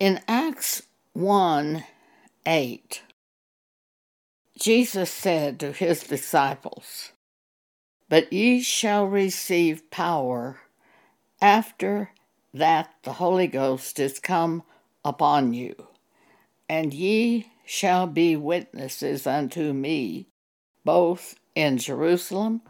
In Acts 1 8, Jesus said to his disciples, But ye shall receive power after that the Holy Ghost is come upon you, and ye shall be witnesses unto me, both in Jerusalem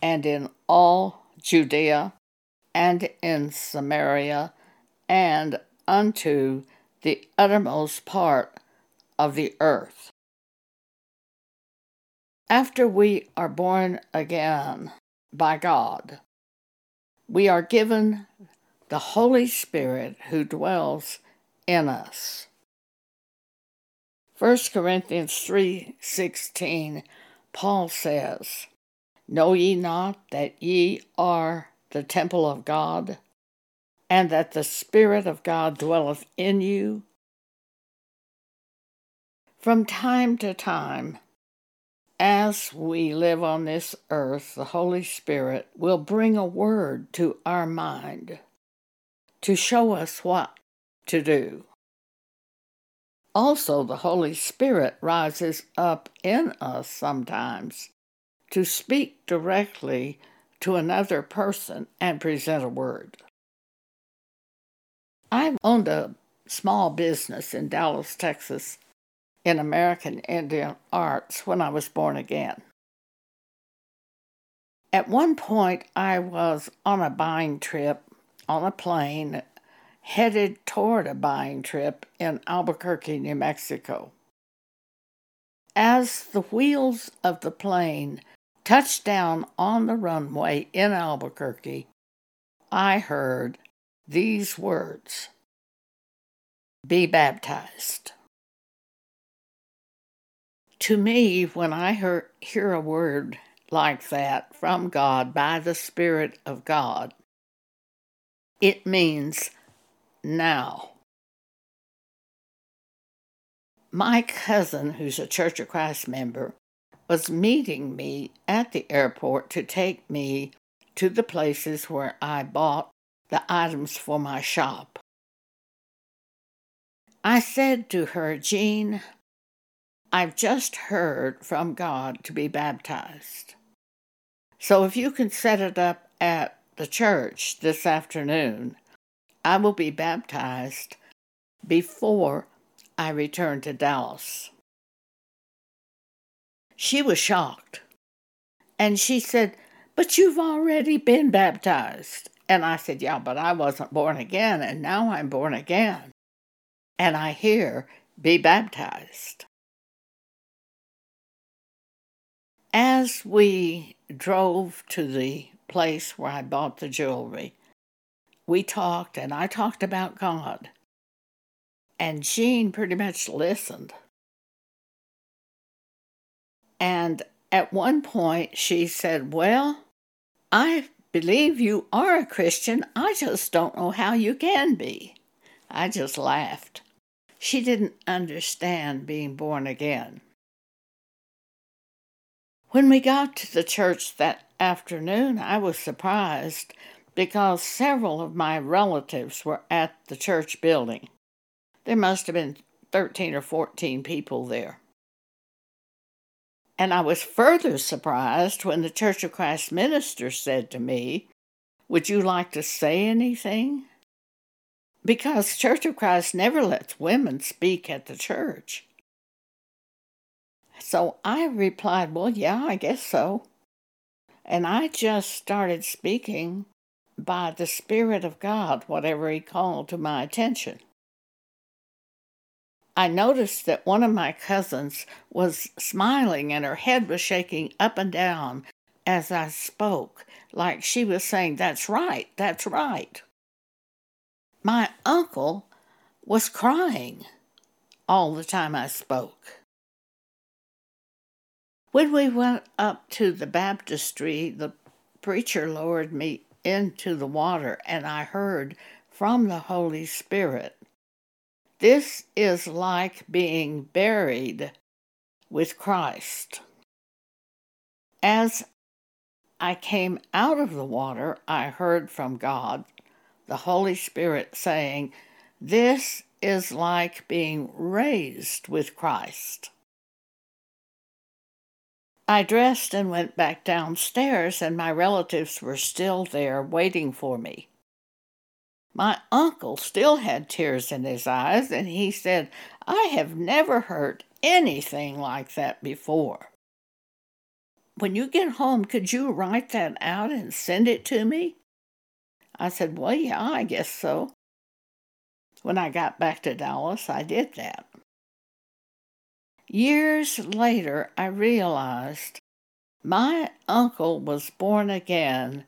and in all Judea and in Samaria and unto the uttermost part of the earth. After we are born again by God, we are given the Holy Spirit who dwells in us. 1 Corinthians 3:16 Paul says, Know ye not that ye are the temple of God, and that the Spirit of God dwelleth in you? From time to time, as we live on this earth, the Holy Spirit will bring a word to our mind to show us what to do. Also, the Holy Spirit rises up in us sometimes to speak directly to another person and present a word. I owned a small business in Dallas, Texas, in American Indian arts when I was born again. At one point, I was on a buying trip on a plane headed toward a buying trip in Albuquerque, New Mexico. As the wheels of the plane touched down on the runway in Albuquerque, I heard these words Be baptized. To me, when I hear, hear a word like that from God by the Spirit of God, it means now. My cousin, who's a Church of Christ member, was meeting me at the airport to take me to the places where I bought the items for my shop. I said to her, Jean, I've just heard from God to be baptized. So if you can set it up at the church this afternoon, I will be baptized before I return to Dallas. She was shocked. And she said, But you've already been baptized. And I said, Yeah, but I wasn't born again, and now I'm born again. And I hear, Be baptized. As we drove to the place where I bought the jewelry, we talked, and I talked about God. And Jean pretty much listened. And at one point, she said, Well, I believe you are a Christian. I just don't know how you can be. I just laughed. She didn't understand being born again. When we got to the church that afternoon, I was surprised because several of my relatives were at the church building. There must have been 13 or 14 people there. And I was further surprised when the Church of Christ minister said to me, Would you like to say anything? Because Church of Christ never lets women speak at the church. So I replied, Well, yeah, I guess so. And I just started speaking by the Spirit of God, whatever He called to my attention. I noticed that one of my cousins was smiling and her head was shaking up and down as I spoke, like she was saying, That's right, that's right. My uncle was crying all the time I spoke. When we went up to the baptistry, the preacher lowered me into the water, and I heard from the Holy Spirit this is like being buried with Christ. As I came out of the water, I heard from God, the Holy Spirit, saying, This is like being raised with Christ. I dressed and went back downstairs, and my relatives were still there waiting for me. My uncle still had tears in his eyes, and he said, I have never heard anything like that before. When you get home, could you write that out and send it to me? I said, Well, yeah, I guess so. When I got back to Dallas, I did that. Years later, I realized my uncle was born again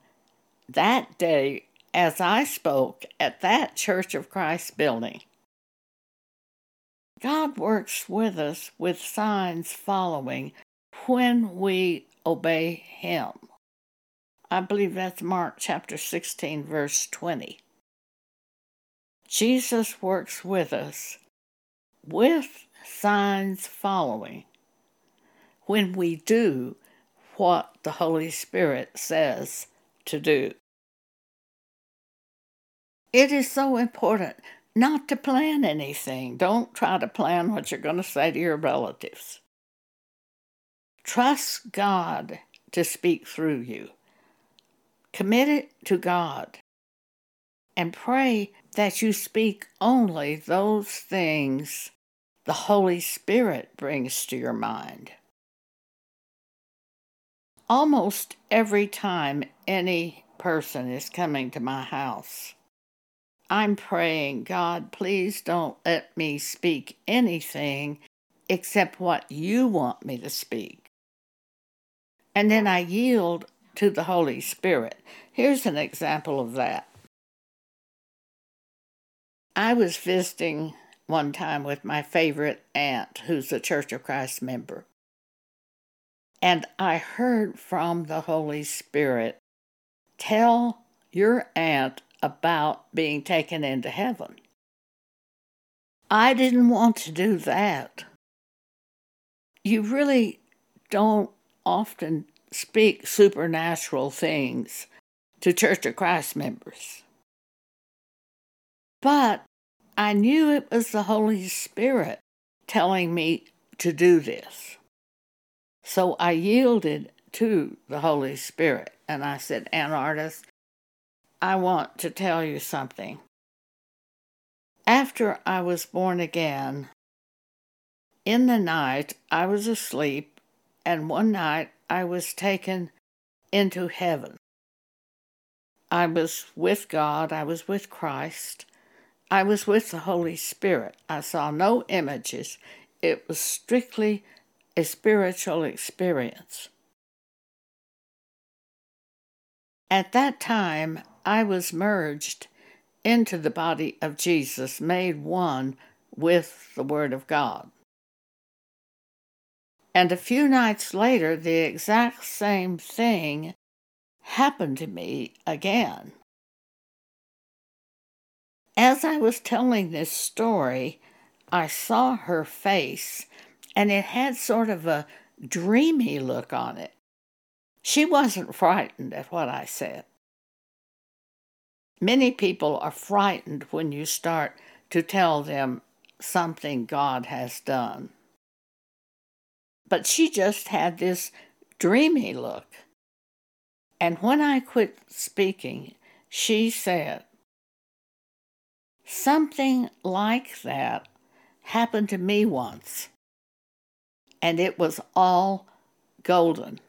that day as I spoke at that Church of Christ building. God works with us with signs following when we obey Him. I believe that's Mark chapter 16, verse 20. Jesus works with us with signs following when we do what the Holy Spirit says to do. It is so important not to plan anything. Don't try to plan what you're going to say to your relatives. Trust God to speak through you. Commit it to God and pray that you speak only those things the Holy Spirit brings to your mind. Almost every time any person is coming to my house, I'm praying, God, please don't let me speak anything except what you want me to speak. And then I yield to the Holy Spirit. Here's an example of that. I was visiting one time with my favorite aunt, who's a Church of Christ member. And I heard from the Holy Spirit tell your aunt about being taken into heaven. I didn't want to do that. You really don't often speak supernatural things to Church of Christ members. But I knew it was the Holy Spirit telling me to do this. So I yielded to the Holy Spirit and I said, Aunt Artis, I want to tell you something. After I was born again, in the night I was asleep, and one night I was taken into heaven. I was with God, I was with Christ, I was with the Holy Spirit. I saw no images, it was strictly a spiritual experience. At that time, I was merged into the body of Jesus, made one with the Word of God. And a few nights later, the exact same thing happened to me again. As I was telling this story, I saw her face, and it had sort of a dreamy look on it. She wasn't frightened at what I said. Many people are frightened when you start to tell them something God has done. But she just had this dreamy look. And when I quit speaking, she said, Something like that happened to me once, and it was all golden.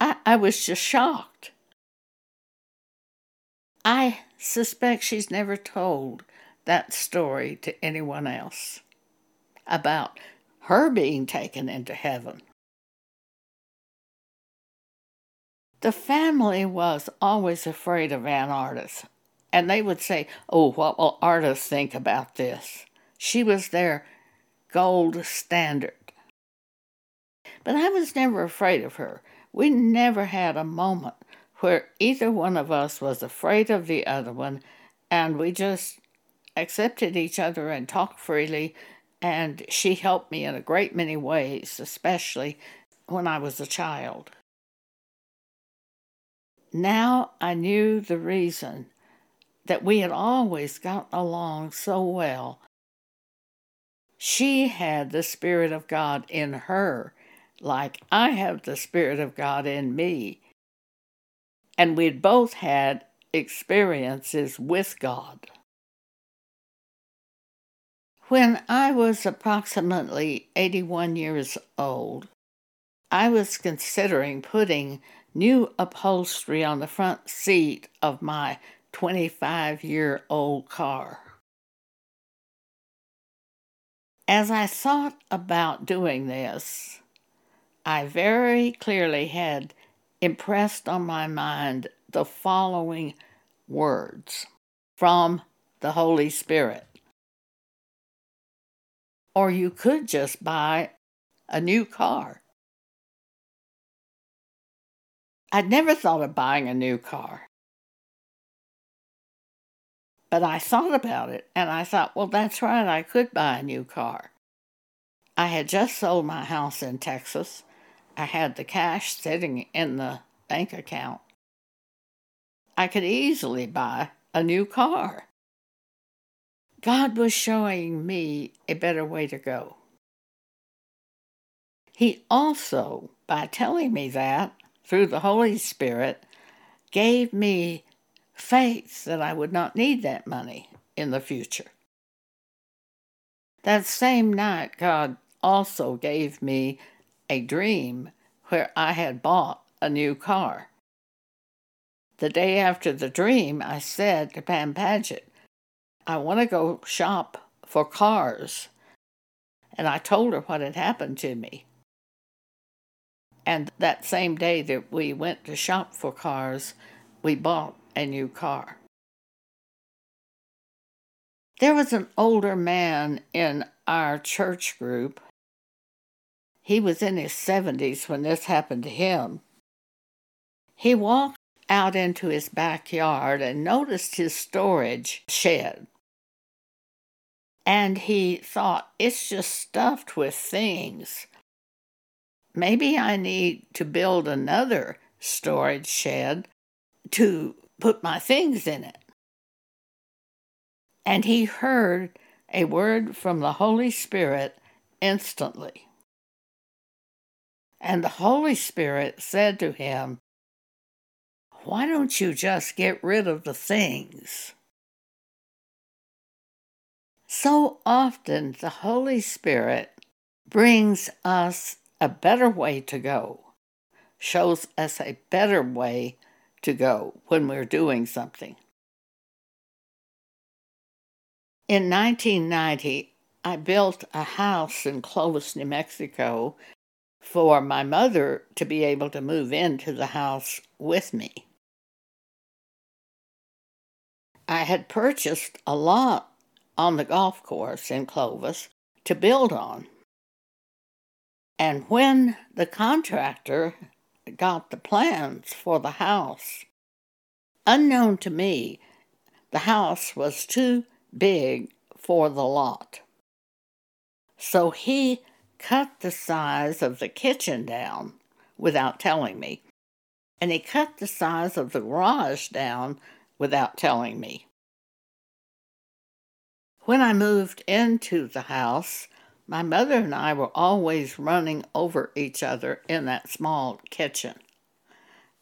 I, I was just shocked. I suspect she's never told that story to anyone else about her being taken into heaven. The family was always afraid of Aunt Artis, and they would say, Oh, what will Artis think about this? She was their gold standard. But I was never afraid of her. We never had a moment where either one of us was afraid of the other one, and we just accepted each other and talked freely. And she helped me in a great many ways, especially when I was a child. Now I knew the reason that we had always gotten along so well. She had the Spirit of God in her, like I have the Spirit of God in me. And we'd both had experiences with God. When I was approximately 81 years old, I was considering putting new upholstery on the front seat of my 25 year old car. As I thought about doing this, I very clearly had impressed on my mind the following words from the Holy Spirit. Or you could just buy a new car. I'd never thought of buying a new car. But I thought about it and I thought, well, that's right, I could buy a new car. I had just sold my house in Texas. I had the cash sitting in the bank account. I could easily buy a new car. God was showing me a better way to go. He also, by telling me that through the Holy Spirit, gave me faith that I would not need that money in the future. That same night, God also gave me a dream where I had bought a new car. The day after the dream, I said to Pam Paget, I want to go shop for cars. And I told her what had happened to me. And that same day that we went to shop for cars, we bought a new car. There was an older man in our church group. He was in his 70s when this happened to him. He walked out into his backyard and noticed his storage shed. And he thought, it's just stuffed with things. Maybe I need to build another storage shed to put my things in it. And he heard a word from the Holy Spirit instantly. And the Holy Spirit said to him, Why don't you just get rid of the things? So often the Holy Spirit brings us a better way to go, shows us a better way to go when we're doing something. In 1990, I built a house in Clovis, New Mexico for my mother to be able to move into the house with me. I had purchased a lot on the golf course in Clovis to build on. And when the contractor got the plans for the house, unknown to me, the house was too big for the lot. So he cut the size of the kitchen down without telling me, and he cut the size of the garage down without telling me. When I moved into the house, my mother and I were always running over each other in that small kitchen.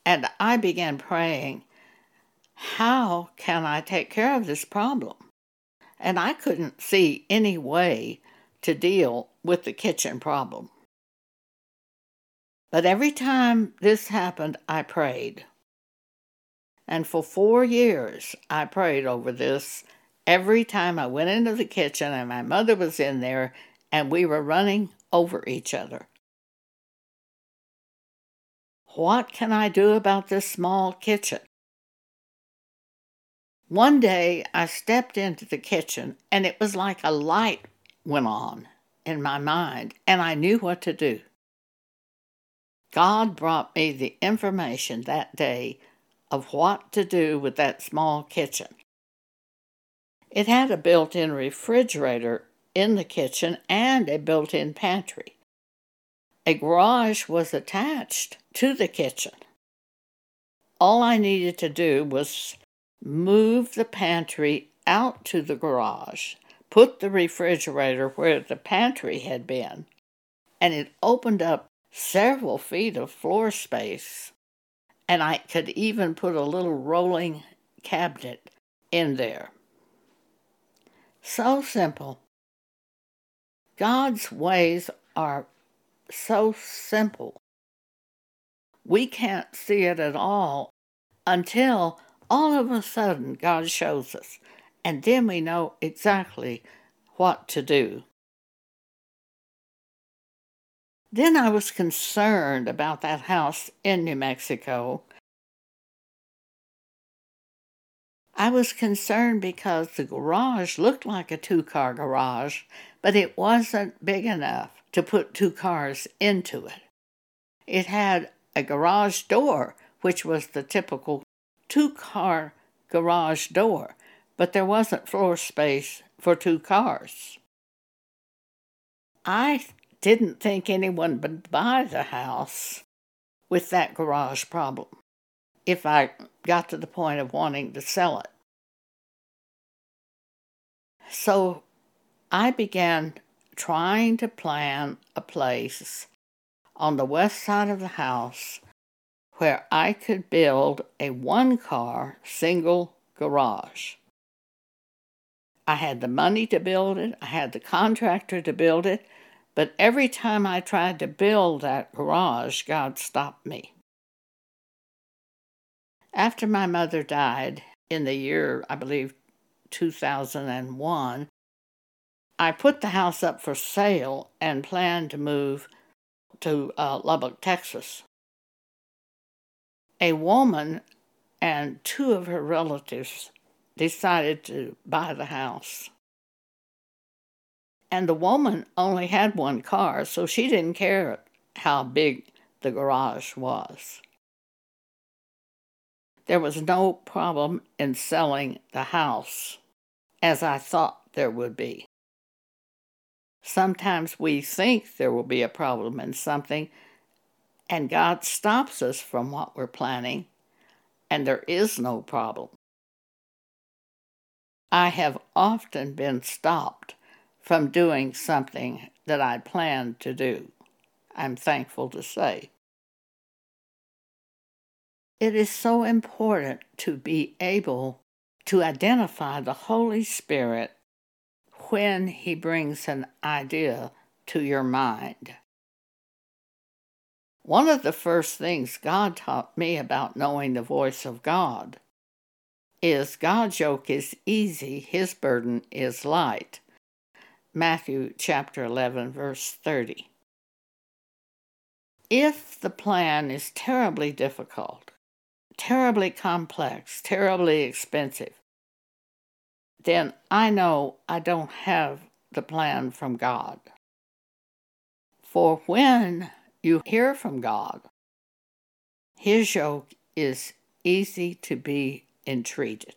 And I began praying, How can I take care of this problem? And I couldn't see any way to deal with the kitchen problem. But every time this happened, I prayed. And for four years, I prayed over this every time I went into the kitchen and my mother was in there and we were running over each other. What can I do about this small kitchen? One day I stepped into the kitchen and it was like a light went on in my mind and I knew what to do. God brought me the information that day of what to do with that small kitchen. It had a built in refrigerator in the kitchen and a built in pantry. A garage was attached to the kitchen. All I needed to do was move the pantry out to the garage, put the refrigerator where the pantry had been, and it opened up several feet of floor space. And I could even put a little rolling cabinet in there. So simple. God's ways are so simple. We can't see it at all until all of a sudden God shows us, and then we know exactly what to do. Then I was concerned about that house in New Mexico. I was concerned because the garage looked like a two car garage, but it wasn't big enough to put two cars into it. It had a garage door, which was the typical two car garage door, but there wasn't floor space for two cars. I didn't think anyone would buy the house with that garage problem if I got to the point of wanting to sell it. So I began trying to plan a place on the west side of the house where I could build a one car single garage. I had the money to build it, I had the contractor to build it, but every time I tried to build that garage, God stopped me. After my mother died in the year, I believe, 2001, I put the house up for sale and planned to move to uh, Lubbock, Texas. A woman and two of her relatives decided to buy the house. And the woman only had one car, so she didn't care how big the garage was. There was no problem in selling the house, as I thought there would be. Sometimes we think there will be a problem in something, and God stops us from what we're planning, and there is no problem. I have often been stopped from doing something that I planned to do. I'm thankful to say. It is so important to be able to identify the Holy Spirit when He brings an idea to your mind. One of the first things God taught me about knowing the voice of God is God's yoke is easy, His burden is light. Matthew chapter 11, verse 30. If the plan is terribly difficult, terribly complex, terribly expensive, then I know I don't have the plan from God. For when you hear from God, His yoke is easy to be entreated,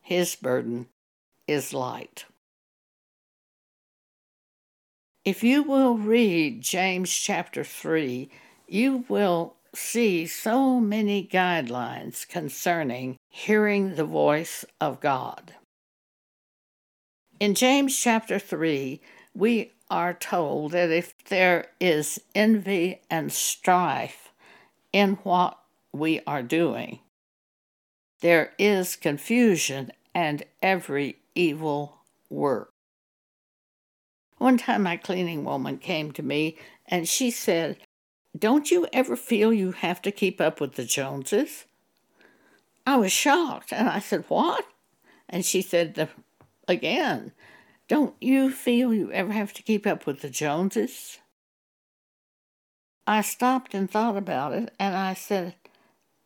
His burden is light. If you will read James chapter 3, you will see so many guidelines concerning hearing the voice of God. In James chapter 3, we are told that if there is envy and strife in what we are doing, there is confusion and every evil work. One time, my cleaning woman came to me and she said, Don't you ever feel you have to keep up with the Joneses? I was shocked and I said, What? And she said, Again, don't you feel you ever have to keep up with the Joneses? I stopped and thought about it and I said,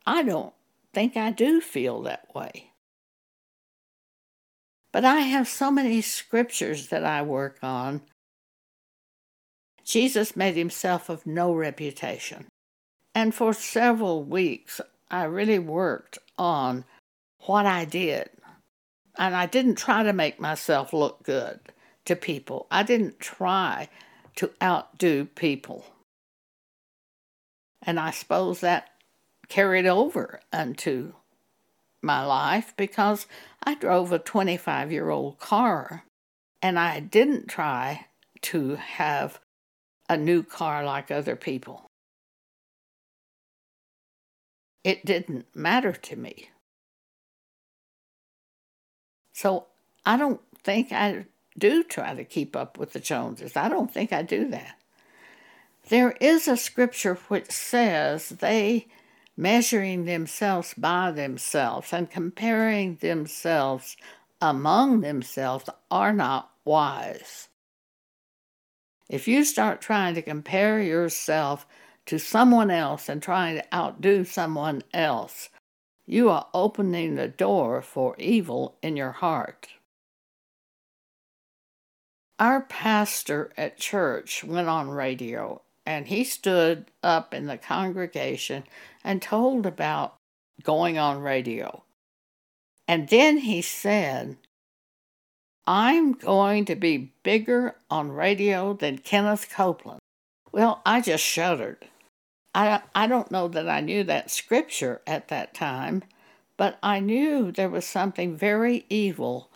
I don't think I do feel that way. But I have so many scriptures that I work on. Jesus made himself of no reputation. And for several weeks, I really worked on what I did. And I didn't try to make myself look good to people, I didn't try to outdo people. And I suppose that carried over unto my life because I drove a 25 year old car and I didn't try to have a new car like other people. It didn't matter to me. So I don't think I do try to keep up with the Joneses. I don't think I do that. There is a scripture which says they measuring themselves by themselves and comparing themselves among themselves are not wise. If you start trying to compare yourself to someone else and trying to outdo someone else, you are opening the door for evil in your heart. Our pastor at church went on radio and he stood up in the congregation and told about going on radio. And then he said, I'm going to be bigger on radio than Kenneth Copeland. Well, I just shuddered. I, I don't know that I knew that scripture at that time, but I knew there was something very evil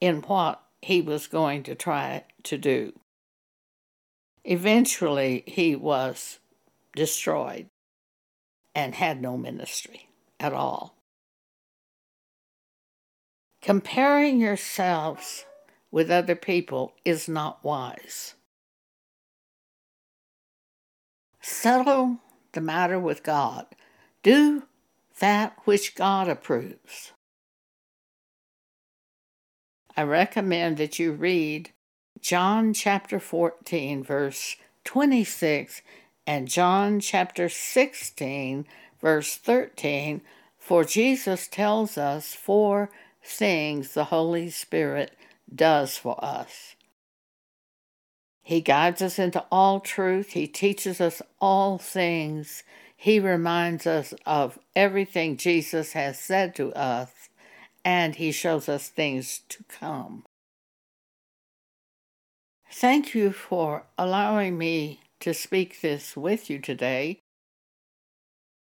in what he was going to try to do. Eventually, he was destroyed and had no ministry at all. Comparing yourselves with other people is not wise. Settle the matter with God. Do that which God approves. I recommend that you read John chapter 14, verse 26, and John chapter 16, verse 13, for Jesus tells us four things the Holy Spirit does for us. He guides us into all truth. He teaches us all things. He reminds us of everything Jesus has said to us, and He shows us things to come. Thank you for allowing me to speak this with you today.